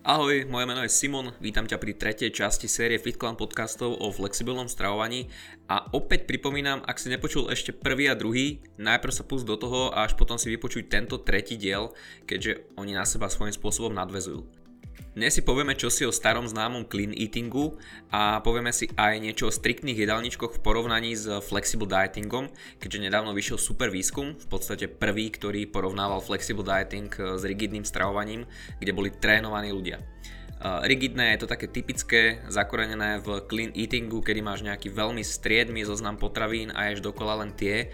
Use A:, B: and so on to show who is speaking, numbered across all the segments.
A: Ahoj, moje meno je Simon, vítam ťa pri tretej časti série FitClan podcastov o flexibilnom stravovaní a opäť pripomínam, ak si nepočul ešte prvý a druhý, najprv sa pust do toho a až potom si vypočuj tento tretí diel, keďže oni na seba svojím spôsobom nadvezujú. Dnes si povieme čo si o starom známom clean eatingu a povieme si aj niečo o striktných jedálničkoch v porovnaní s flexible dietingom, keďže nedávno vyšiel super výskum, v podstate prvý, ktorý porovnával flexible dieting s rigidným stravovaním, kde boli trénovaní ľudia. Rigidné je to také typické, zakorenené v clean eatingu, kedy máš nejaký veľmi striedmy zoznam potravín a ješ dokola len tie,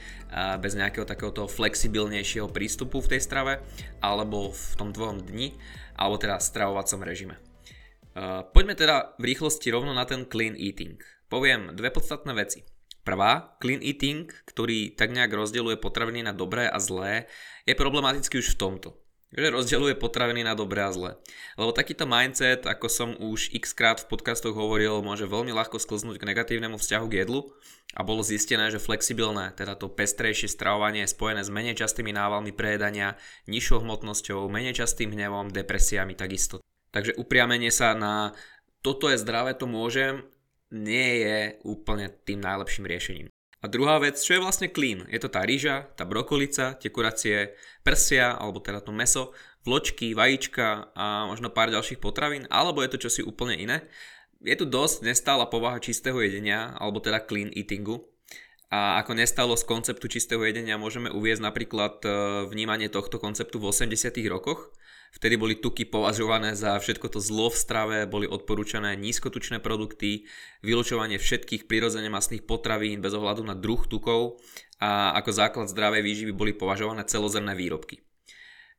A: bez nejakého takéhoto flexibilnejšieho prístupu v tej strave, alebo v tom tvojom dni alebo teda stravovacom režime. Uh, poďme teda v rýchlosti rovno na ten clean eating. Poviem dve podstatné veci. Prvá, clean eating, ktorý tak nejak rozdeľuje potraviny na dobré a zlé, je problematický už v tomto. Že rozdeľuje potraviny na dobré a zlé. Lebo takýto mindset, ako som už x krát v podcastoch hovoril, môže veľmi ľahko sklznúť k negatívnemu vzťahu k jedlu a bolo zistené, že flexibilné, teda to pestrejšie stravovanie je spojené s menej častými návalmi prejedania, nižšou hmotnosťou, menej častým hnevom, depresiami takisto. Takže upriamenie sa na toto je zdravé, to môžem, nie je úplne tým najlepším riešením. A druhá vec, čo je vlastne clean? Je to tá rýža, tá brokolica, tie kuracie prsia, alebo teda to meso, vločky, vajíčka a možno pár ďalších potravín, alebo je to čosi úplne iné? je tu dosť nestála povaha čistého jedenia, alebo teda clean eatingu. A ako nestalo z konceptu čistého jedenia môžeme uviezť napríklad e, vnímanie tohto konceptu v 80 rokoch. Vtedy boli tuky považované za všetko to zlo v strave, boli odporúčané nízkotučné produkty, vylučovanie všetkých prirodzene masných potravín bez ohľadu na druh tukov a ako základ zdravej výživy boli považované celozrné výrobky.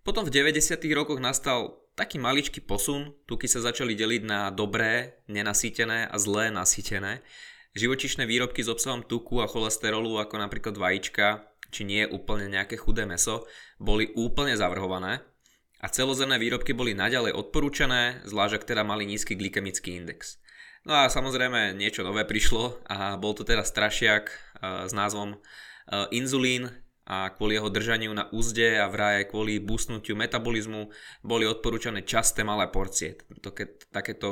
A: Potom v 90. rokoch nastal taký maličký posun, tuky sa začali deliť na dobré, nenasýtené a zlé nasýtené. Živočišné výrobky s obsahom tuku a cholesterolu, ako napríklad vajíčka, či nie úplne nejaké chudé meso, boli úplne zavrhované a celozrné výrobky boli naďalej odporúčané, zvlášť ak teda mali nízky glykemický index. No a samozrejme niečo nové prišlo a bol to teda strašiak eh, s názvom eh, inzulín, a kvôli jeho držaniu na úzde a vraj aj kvôli busnutiu metabolizmu boli odporúčané časté malé porcie. Takéto,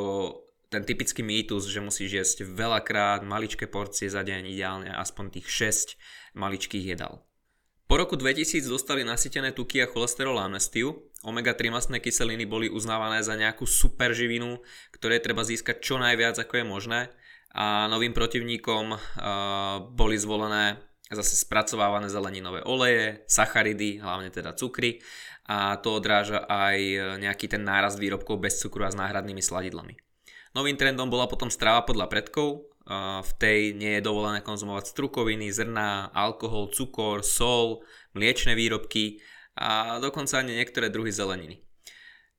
A: ten typický mýtus, že musíš jesť veľakrát maličké porcie za deň, ideálne aspoň tých 6 maličkých jedal. Po roku 2000 dostali nasytené tuky a cholesterol amnestiu. Omega-3 masné kyseliny boli uznávané za nejakú super živinu, ktoré treba získať čo najviac ako je možné. A novým protivníkom uh, boli zvolené zase spracovávané zeleninové oleje, sacharidy, hlavne teda cukry a to odráža aj nejaký ten nárast výrobkov bez cukru a s náhradnými sladidlami. Novým trendom bola potom strava podľa predkov, v tej nie je dovolené konzumovať strukoviny, zrná, alkohol, cukor, sol, mliečne výrobky a dokonca ani niektoré druhy zeleniny.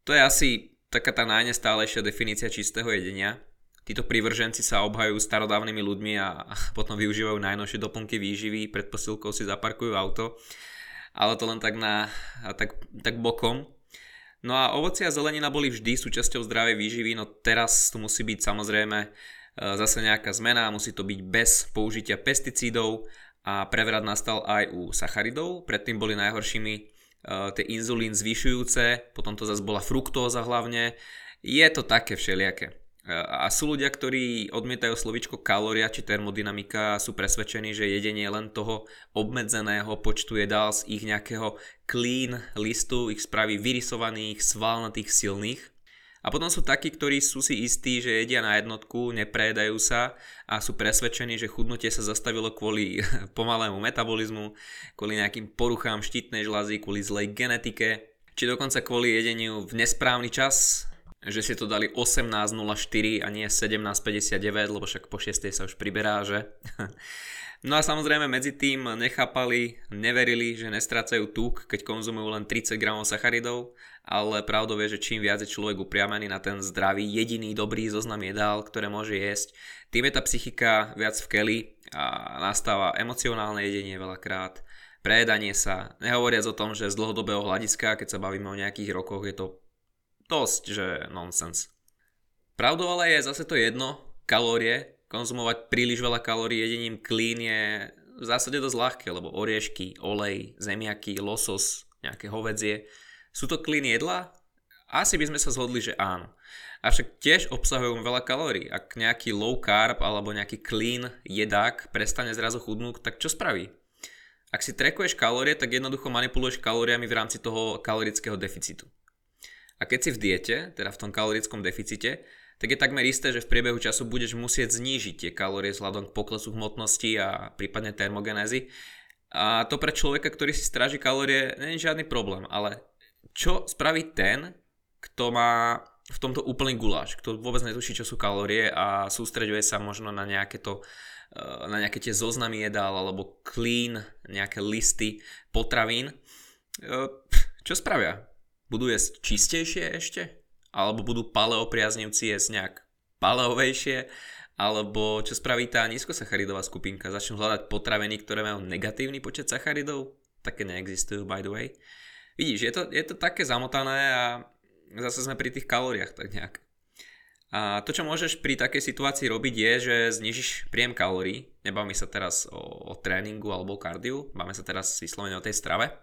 A: To je asi taká tá najnestálejšia definícia čistého jedenia, títo privrženci sa obhajujú starodávnymi ľuďmi a potom využívajú najnovšie doplnky výživy, pred posilkou si zaparkujú auto, ale to len tak, na, tak, tak bokom. No a ovoci a zelenina boli vždy súčasťou zdravej výživy, no teraz tu musí byť samozrejme zase nejaká zmena, musí to byť bez použitia pesticídov a prevrat nastal aj u sacharidov, predtým boli najhoršími e, tie inzulín zvyšujúce, potom to zase bola fruktóza hlavne, je to také všelijaké. A sú ľudia, ktorí odmietajú slovičko kalória či termodynamika a sú presvedčení, že jedenie len toho obmedzeného počtu jedál z ich nejakého clean listu ich spraví vyrysovaných, svalnatých, silných. A potom sú takí, ktorí sú si istí, že jedia na jednotku, neprejedajú sa a sú presvedčení, že chudnutie sa zastavilo kvôli pomalému metabolizmu, kvôli nejakým poruchám štítnej žľazy, kvôli zlej genetike, či dokonca kvôli jedeniu v nesprávny čas že si to dali 18.04 a nie 17.59, lebo však po 6. sa už priberá, že? No a samozrejme medzi tým nechápali, neverili, že nestrácajú tuk, keď konzumujú len 30 gramov sacharidov, ale pravdou je, že čím viac je človek upriamený na ten zdravý, jediný dobrý zoznam jedál, ktoré môže jesť, tým je tá psychika viac v keli a nastáva emocionálne jedenie veľakrát, prejedanie sa, nehovoriac o tom, že z dlhodobého hľadiska, keď sa bavíme o nejakých rokoch, je to dosť, že nonsens. Pravdou ale je zase to jedno, kalórie, konzumovať príliš veľa kalórií jedením clean je v zásade dosť ľahké, lebo oriešky, olej, zemiaky, losos, nejaké hovedzie, sú to clean jedla, Asi by sme sa zhodli, že áno. Avšak tiež obsahujú veľa kalórií. Ak nejaký low carb alebo nejaký clean jedák prestane zrazu chudnúť, tak čo spraví? Ak si trekuješ kalórie, tak jednoducho manipuluješ kalóriami v rámci toho kalorického deficitu. A keď si v diete, teda v tom kalorickom deficite, tak je takmer isté, že v priebehu času budeš musieť znížiť tie kalórie vzhľadom k poklesu hmotnosti a prípadne termogenézy. A to pre človeka, ktorý si stráži kalórie, nie je žiadny problém, ale čo spraví ten, kto má v tomto úplný guláš, kto vôbec netuší, čo sú kalórie a sústreďuje sa možno na nejaké to eh, na nejaké tie zoznamy jedál alebo clean, nejaké listy potravín. Eh, čo spravia? Budú jesť čistejšie ešte? Alebo budú paleopriaznivci jesť nejak paleovejšie? Alebo čo spraví tá nízkosacharidová skupinka? Začnú hľadať potraviny, ktoré majú negatívny počet sacharidov? Také neexistujú, by the way. Vidíš, je to, je to také zamotané a zase sme pri tých kalóriách tak nejak. A to, čo môžeš pri takej situácii robiť je, že znižíš príjem kalórií. Nebavíme sa teraz o, o tréningu alebo o kardiu, máme sa teraz vyslovene o tej strave.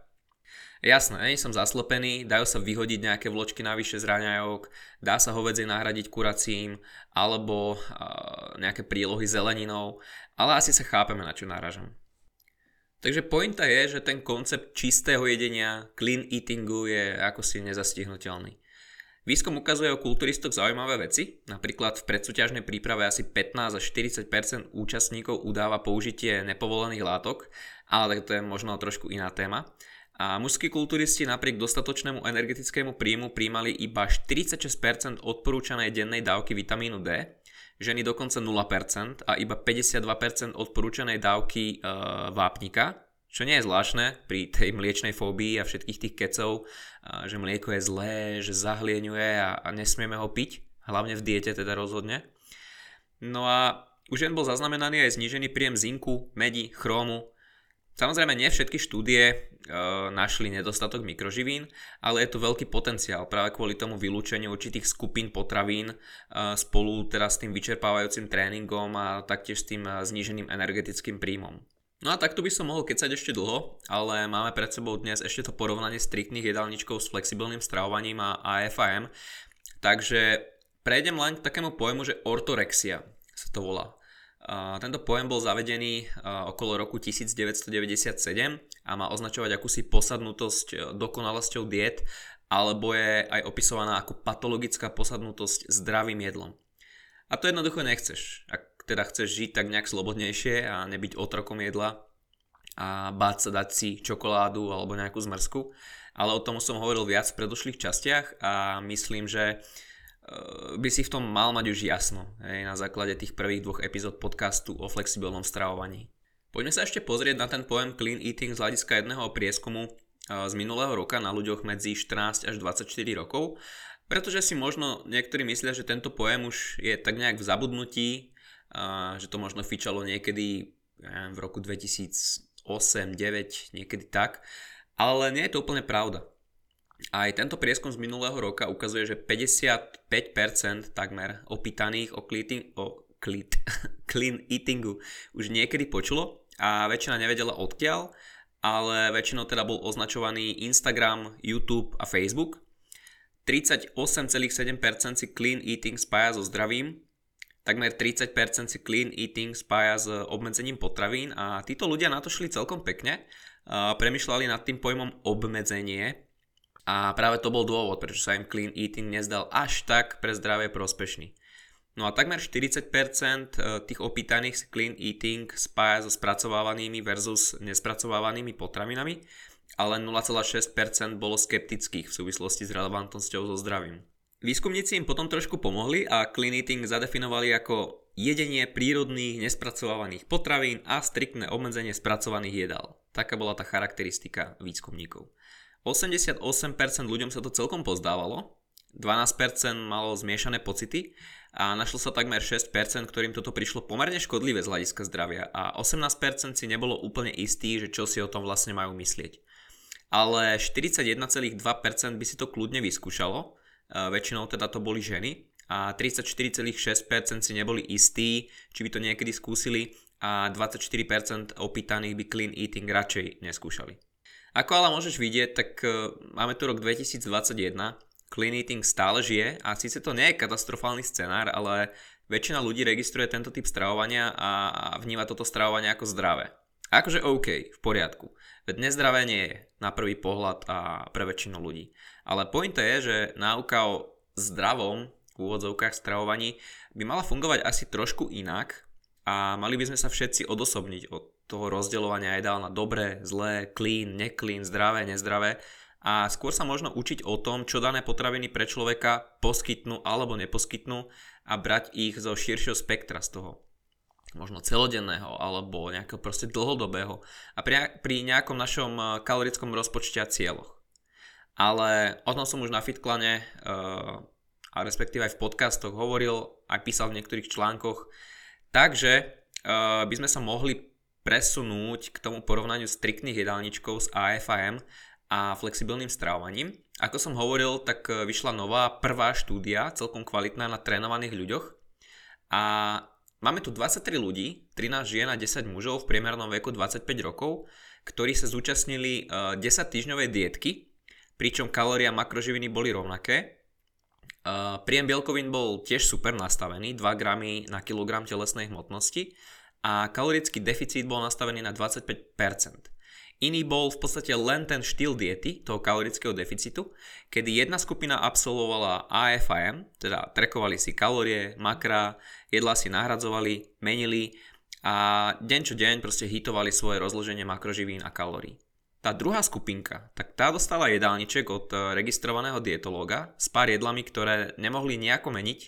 A: Jasné, nie som zaslepený, dajú sa vyhodiť nejaké vločky navyše z raňajok, dá sa hovedzie nahradiť kuracím alebo uh, nejaké prílohy zeleninou, ale asi sa chápeme, na čo náražam. Takže pointa je, že ten koncept čistého jedenia, clean eatingu je ako si nezastihnutelný. Výskum ukazuje o kulturistoch zaujímavé veci, napríklad v predsúťažnej príprave asi 15 až 40% účastníkov udáva použitie nepovolených látok, ale tak to je možno trošku iná téma. A mužskí kulturisti napriek dostatočnému energetickému príjmu príjmali iba 46% odporúčanej dennej dávky vitamínu D, ženy dokonca 0% a iba 52% odporúčanej dávky e, vápnika, čo nie je zvláštne pri tej mliečnej fóbii a všetkých tých kecov, že mlieko je zlé, že zahlieňuje a, a nesmieme ho piť, hlavne v diete teda rozhodne. No a už jen bol zaznamenaný aj znížený príjem zinku, medi, chrómu. Samozrejme nie všetky štúdie e, našli nedostatok mikroživín, ale je tu veľký potenciál práve kvôli tomu vylúčeniu určitých skupín potravín e, spolu teda s tým vyčerpávajúcim tréningom a taktiež s tým e, zníženým energetickým príjmom. No a takto by som mohol kecať ešte dlho, ale máme pred sebou dnes ešte to porovnanie striktných jedálničkov s flexibilným stravovaním a AFAM. Takže prejdem len k takému pojmu, že ortorexia sa to volá. Tento pojem bol zavedený okolo roku 1997 a má označovať akúsi posadnutosť e, dokonalosťou diet alebo je aj opisovaná ako patologická posadnutosť zdravým jedlom. A to jednoducho nechceš. Ak teda chceš žiť tak nejak slobodnejšie a nebyť otrokom jedla a báť sa dať si čokoládu alebo nejakú zmrzku. Ale o tom som hovoril viac v predošlých častiach a myslím, že e, by si v tom mal mať už jasno hej, na základe tých prvých dvoch epizód podcastu o flexibilnom stravovaní. Poďme sa ešte pozrieť na ten pojem clean eating z hľadiska jedného prieskumu e, z minulého roka na ľuďoch medzi 14 až 24 rokov, pretože si možno niektorí myslia, že tento pojem už je tak nejak v zabudnutí, a že to možno fičalo niekedy v roku 2008, 2009, niekedy tak, ale nie je to úplne pravda. Aj tento prieskum z minulého roka ukazuje, že 55% takmer opýtaných o, cleating, o cleat, clean eatingu už niekedy počulo a väčšina nevedela odkiaľ, ale väčšinou teda bol označovaný Instagram, YouTube a Facebook. 38,7% si clean eating spája so zdravím, Takmer 30% si clean eating spája s obmedzením potravín a títo ľudia na to šli celkom pekne. Premýšľali nad tým pojmom obmedzenie a práve to bol dôvod, prečo sa im clean eating nezdal až tak pre zdravie prospešný. No a takmer 40% e, tých opýtaných si clean eating spája so spracovávanými versus nespracovávanými potravinami, ale 0,6% bolo skeptických v súvislosti s relevantnosťou so zdravím. Výskumníci im potom trošku pomohli a clean eating zadefinovali ako jedenie prírodných nespracovávaných potravín a striktné obmedzenie spracovaných jedál. Taká bola tá charakteristika výskumníkov. 88% ľuďom sa to celkom pozdávalo, 12% malo zmiešané pocity a našlo sa takmer 6%, ktorým toto prišlo pomerne škodlivé z hľadiska zdravia a 18% si nebolo úplne istý, že čo si o tom vlastne majú myslieť. Ale 41,2% by si to kľudne vyskúšalo, väčšinou teda to boli ženy a 34,6% si neboli istí, či by to niekedy skúsili a 24% opýtaných by clean eating radšej neskúšali. Ako ale môžeš vidieť, tak e, máme tu rok 2021, clean eating stále žije a síce to nie je katastrofálny scenár, ale väčšina ľudí registruje tento typ stravovania a vníma toto stravovanie ako zdravé. Akože OK, v poriadku. Veď nezdravé nie je na prvý pohľad a pre väčšinu ľudí. Ale pointa je, že náuka o zdravom v úvodzovkách stravovaní by mala fungovať asi trošku inak a mali by sme sa všetci odosobniť od toho rozdeľovania jedál na dobré, zlé, clean, neclean, zdravé, nezdravé a skôr sa možno učiť o tom, čo dané potraviny pre človeka poskytnú alebo neposkytnú a brať ich zo širšieho spektra z toho možno celodenného alebo nejakého proste dlhodobého a pri, pri nejakom našom eh, kalorickom rozpočte a cieľoch. Ale o tom som už na Fitklane uh, a respektíve aj v podcastoch hovoril, aj písal v niektorých článkoch. Takže uh, by sme sa mohli presunúť k tomu porovnaniu striktných jedálničkov s AFIM a flexibilným stravovaním. Ako som hovoril, tak e, vyšla nová prvá štúdia, celkom kvalitná na trénovaných ľuďoch. A máme tu 23 ľudí, 13 žien a 10 mužov v priemernom veku 25 rokov, ktorí sa zúčastnili 10 e, týždňovej dietky, pričom kalória a makroživiny boli rovnaké. E, príjem bielkovín bol tiež super nastavený, 2 gramy na kilogram telesnej hmotnosti a kalorický deficit bol nastavený na 25%. Iný bol v podstate len ten štýl diety, toho kalorického deficitu, kedy jedna skupina absolvovala AFIM, teda trekovali si kalórie, makra, jedlá si nahradzovali, menili a deň čo deň proste hitovali svoje rozloženie makroživín a kalórií. Tá druhá skupinka, tak tá dostala jedálniček od e, registrovaného dietológa s pár jedlami, ktoré nemohli nejako meniť,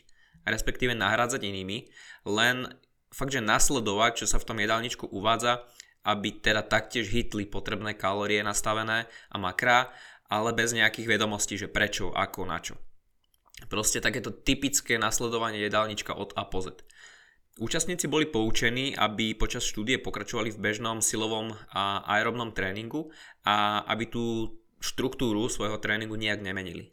A: respektíve nahradzať inými, len fakt, že nasledovať, čo sa v tom jedálničku uvádza aby teda taktiež hitli potrebné kalórie nastavené a makrá, ale bez nejakých vedomostí, že prečo, ako, na čo. Proste takéto typické nasledovanie jedálnička od A po Z. Účastníci boli poučení, aby počas štúdie pokračovali v bežnom silovom a aerobnom tréningu a aby tú štruktúru svojho tréningu nejak nemenili.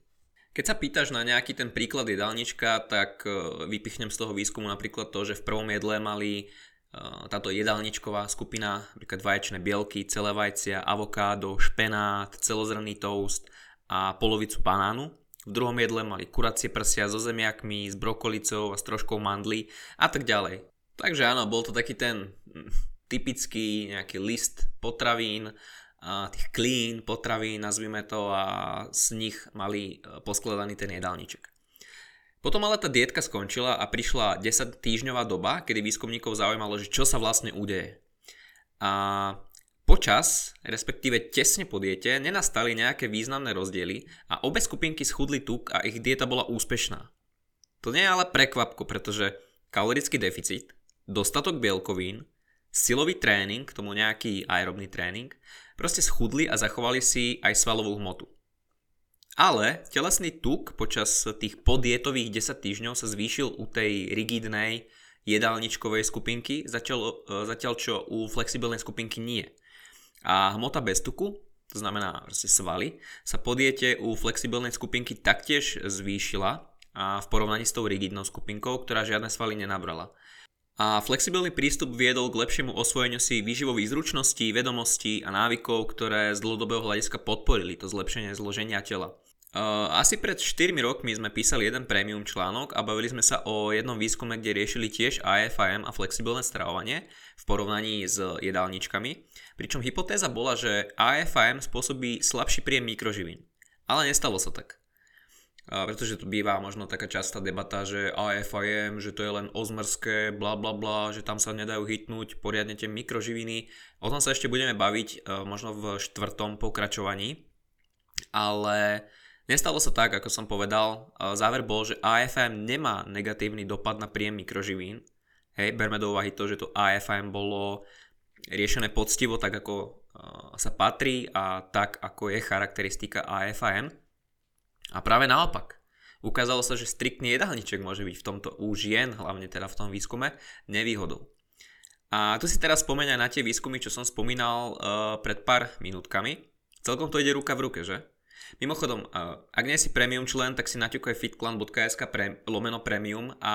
A: Keď sa pýtaš na nejaký ten príklad jedálnička, tak e, vypichnem z toho výskumu napríklad to, že v prvom jedle mali Eh, táto jedálničková skupina, napríklad vaječné bielky, celé vajcia, avokádo, špenát, celozrný toast a polovicu banánu. V druhom jedle mali kuracie prsia so zemiakmi, s brokolicou a s troškou mandly a tak ďalej. Takže áno, bol to taký ten hm, typický nejaký list potravín, tých clean potravín, nazvime to, a z nich mali eh, poskladaný ten jedálniček. Potom ale tá dietka skončila a prišla 10 týždňová doba, kedy výskumníkov zaujímalo, že čo sa vlastne udeje. A počas, respektíve tesne po diete, nenastali nejaké významné rozdiely a obe skupinky schudli tuk a ich dieta bola úspešná. To nie je ale prekvapko, pretože kalorický deficit, dostatok bielkovín, silový tréning, k tomu nejaký aerobný tréning, proste schudli a zachovali si aj svalovú hmotu. Ale telesný tuk počas tých podietových 10 týždňov sa zvýšil u tej rigidnej jedálničkovej skupinky, zatiaľ, e, zatiaľ čo u flexibilnej skupinky nie. A hmota bez tuku, to znamená svaly, sa po diete u flexibilnej skupinky taktiež zvýšila a v porovnaní s tou rigidnou skupinkou, ktorá žiadne svaly nenabrala. A flexibilný prístup viedol k lepšiemu osvojeniu si výživových zručností, vedomostí a návykov, ktoré z dlhodobého hľadiska podporili to zlepšenie zloženia tela. Asi pred 4 rokmi sme písali jeden premium článok a bavili sme sa o jednom výskume, kde riešili tiež AFIM a flexibilné stravovanie v porovnaní s jedálničkami. Pričom hypotéza bola, že AFIM spôsobí slabší príjem mikroživín. Ale nestalo sa tak. Pretože tu býva možno taká častá debata, že AFIM, že to je len ozmrské, bla bla bla, že tam sa nedajú hitnúť poriadne tie mikroživiny. O tom sa ešte budeme baviť uh, možno v štvrtom pokračovaní. Ale Nestalo sa tak, ako som povedal. Záver bol, že AFM nemá negatívny dopad na príjem mikroživín. Hej, berme do úvahy to, že to AFM bolo riešené poctivo tak, ako sa patrí a tak, ako je charakteristika AFM. A práve naopak. Ukázalo sa, že striktný jedálniček môže byť v tomto u žien, hlavne teda v tom výskume, nevýhodou. A tu si teraz spomeň na tie výskumy, čo som spomínal uh, pred pár minútkami. Celkom to ide ruka v ruke, že? Mimochodom, ak nie si premium člen, tak si naťukaj fitclan.sk pre, lomeno premium a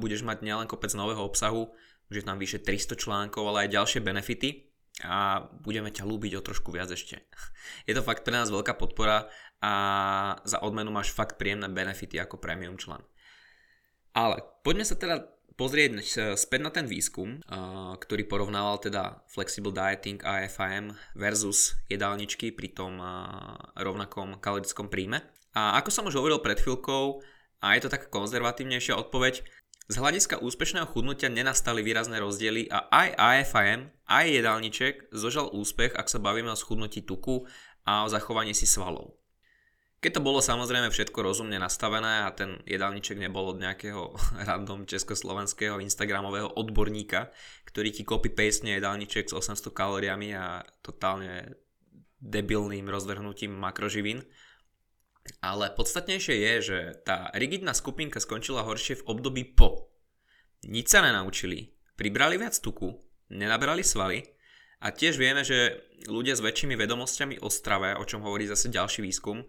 A: budeš mať nielen kopec nového obsahu, už je tam vyše 300 článkov, ale aj ďalšie benefity. A budeme ťa ľúbiť o trošku viac ešte. Je to fakt pre nás veľká podpora a za odmenu máš fakt príjemné benefity ako premium člen. Ale poďme sa teda pozrieť späť na ten výskum, ktorý porovnával teda flexible dieting a FIM versus jedálničky pri tom rovnakom kalorickom príjme. A ako som už hovoril pred chvíľkou, a je to taká konzervatívnejšia odpoveď, z hľadiska úspešného chudnutia nenastali výrazné rozdiely a aj AFIM, aj jedálniček zožal úspech, ak sa bavíme o schudnutí tuku a o zachovaní si svalov. Keď to bolo samozrejme všetko rozumne nastavené a ten jedálniček nebol od nejakého random československého instagramového odborníka, ktorý ti copy-paste jedálniček s 800 kalóriami a totálne debilným rozvrhnutím makroživín, ale podstatnejšie je, že tá rigidná skupinka skončila horšie v období po. Nič sa nenaučili, pribrali viac tuku, nenabrali svaly a tiež vieme, že ľudia s väčšími vedomosťami o strave, o čom hovorí zase ďalší výskum,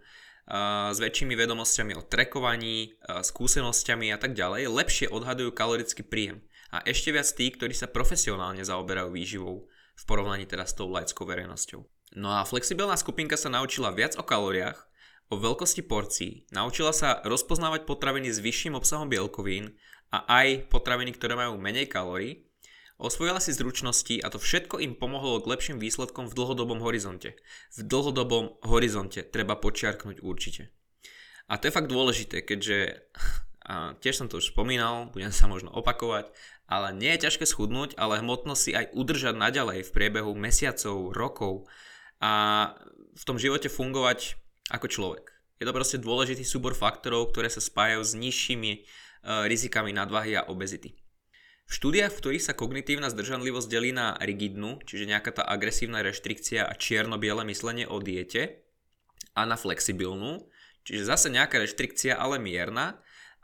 A: s väčšími vedomosťami o trekovaní, skúsenosťami a tak ďalej, lepšie odhadujú kalorický príjem. A ešte viac tí, ktorí sa profesionálne zaoberajú výživou v porovnaní teda s tou laickou verejnosťou. No a flexibilná skupinka sa naučila viac o kalóriách, o veľkosti porcií, naučila sa rozpoznávať potraviny s vyšším obsahom bielkovín a aj potraviny, ktoré majú menej kalórií, osvojila si zručnosti a to všetko im pomohlo k lepším výsledkom v dlhodobom horizonte. V dlhodobom horizonte treba počiarknúť určite. A to je fakt dôležité, keďže a tiež som to už spomínal, budem sa možno opakovať, ale nie je ťažké schudnúť, ale hmotnosť si aj udržať naďalej v priebehu mesiacov, rokov a v tom živote fungovať ako človek. Je to proste dôležitý súbor faktorov, ktoré sa spájajú s nižšími e, rizikami nadvahy a obezity. V štúdiách, v ktorých sa kognitívna zdržanlivosť delí na rigidnú, čiže nejaká tá agresívna reštrikcia a čierno-biele myslenie o diete, a na flexibilnú, čiže zase nejaká reštrikcia, ale mierna,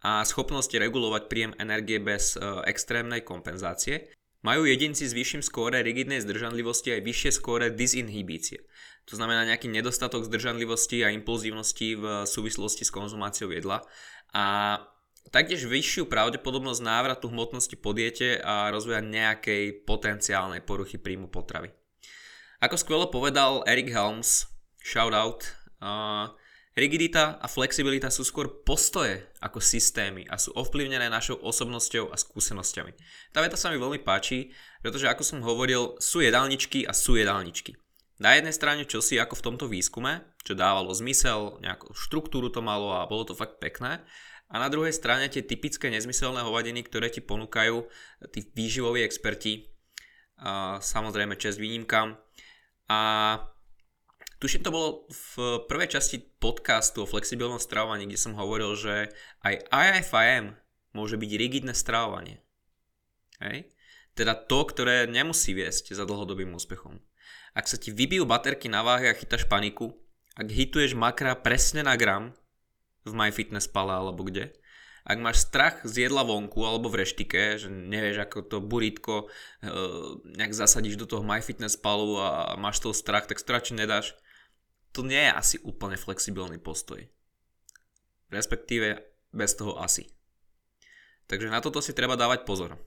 A: a schopnosť regulovať príjem energie bez e, extrémnej kompenzácie, majú jedinci s vyšším skóre rigidnej zdržanlivosti aj vyššie skóre disinhibície. To znamená nejaký nedostatok zdržanlivosti a impulzívnosti v súvislosti s konzumáciou jedla. A taktiež vyššiu pravdepodobnosť návratu hmotnosti po diete a rozvoja nejakej potenciálnej poruchy príjmu potravy. Ako skvelo povedal Eric Helms, shoutout, uh, Rigidita a flexibilita sú skôr postoje ako systémy a sú ovplyvnené našou osobnosťou a skúsenosťami. Tá veta sa mi veľmi páči, pretože ako som hovoril, sú jedálničky a sú jedálničky. Na jednej strane čo si ako v tomto výskume, čo dávalo zmysel, nejakú štruktúru to malo a bolo to fakt pekné. A na druhej strane tie typické nezmyselné hovadiny, ktoré ti ponúkajú tí výživoví experti, a samozrejme čest výnimkám. A Tuším, to bolo v prvej časti podcastu o flexibilnom stravovaní, kde som hovoril, že aj IFIM môže byť rigidné stravovanie. Hej? Teda to, ktoré nemusí viesť za dlhodobým úspechom. Ak sa ti vybijú baterky na váhe a chytáš paniku, ak hituješ makra presne na gram v MyFitnessPale alebo kde, ak máš strach z jedla vonku alebo v reštike, že nevieš ako to burítko e, nejak zasadíš do toho MyFitnessPalu a máš toho strach, tak radšej nedáš to nie je asi úplne flexibilný postoj. Respektíve bez toho asi. Takže na toto si treba dávať pozor.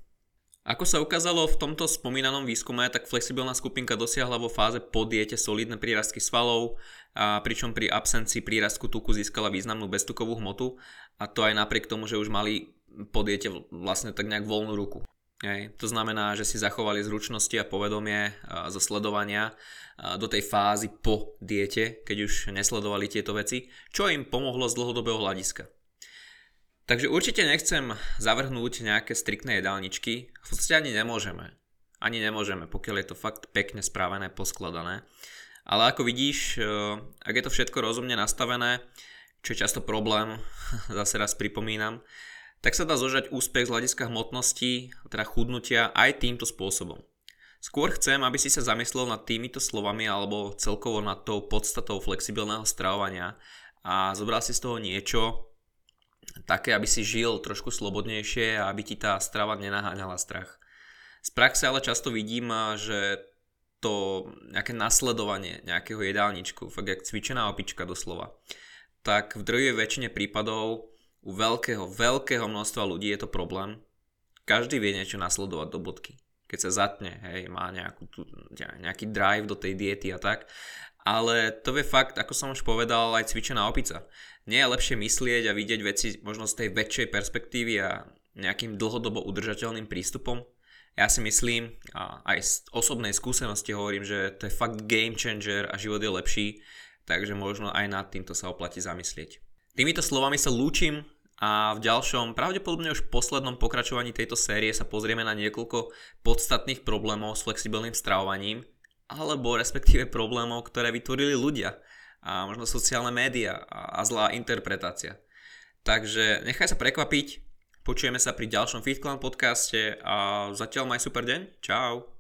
A: Ako sa ukázalo v tomto spomínanom výskume, tak flexibilná skupinka dosiahla vo fáze po diete solidné prírastky svalov, a pričom pri absencii prírastku tuku získala významnú beztukovú hmotu a to aj napriek tomu, že už mali po diete vlastne tak nejak voľnú ruku. Hej. To znamená, že si zachovali zručnosti a povedomie zo sledovania do tej fázy po diete, keď už nesledovali tieto veci, čo im pomohlo z dlhodobého hľadiska. Takže určite nechcem zavrhnúť nejaké striktné jedálničky, v podstate ani nemôžeme. Ani nemôžeme, pokiaľ je to fakt pekne správené, poskladané. Ale ako vidíš, e, ak je to všetko rozumne nastavené, čo je často problém, zase raz pripomínam, tak sa dá zožať úspech z hľadiska hmotnosti, teda chudnutia aj týmto spôsobom. Skôr chcem, aby si sa zamyslel nad týmito slovami alebo celkovo nad tou podstatou flexibilného stravovania a zobral si z toho niečo také, aby si žil trošku slobodnejšie a aby ti tá strava nenaháňala strach. Z praxe ale často vidím, že to nejaké nasledovanie nejakého jedálničku, fakt jak cvičená opička doslova, tak v druhej väčšine prípadov u veľkého, veľkého množstva ľudí je to problém. Každý vie niečo nasledovať do bodky. keď sa zatne, hej, má nejakú, nejaký drive do tej diety a tak. Ale to je fakt, ako som už povedal, aj cvičená opica. Nie je lepšie myslieť a vidieť veci možno z tej väčšej perspektívy a nejakým dlhodobo udržateľným prístupom? Ja si myslím, a aj z osobnej skúsenosti hovorím, že to je fakt game changer a život je lepší, takže možno aj nad týmto sa oplatí zamyslieť. Týmito slovami sa lúčim a v ďalšom, pravdepodobne už poslednom pokračovaní tejto série sa pozrieme na niekoľko podstatných problémov s flexibilným stravovaním, alebo respektíve problémov, ktoré vytvorili ľudia a možno sociálne médiá a zlá interpretácia. Takže nechaj sa prekvapiť, počujeme sa pri ďalšom FitClan podcaste a zatiaľ maj super deň, čau.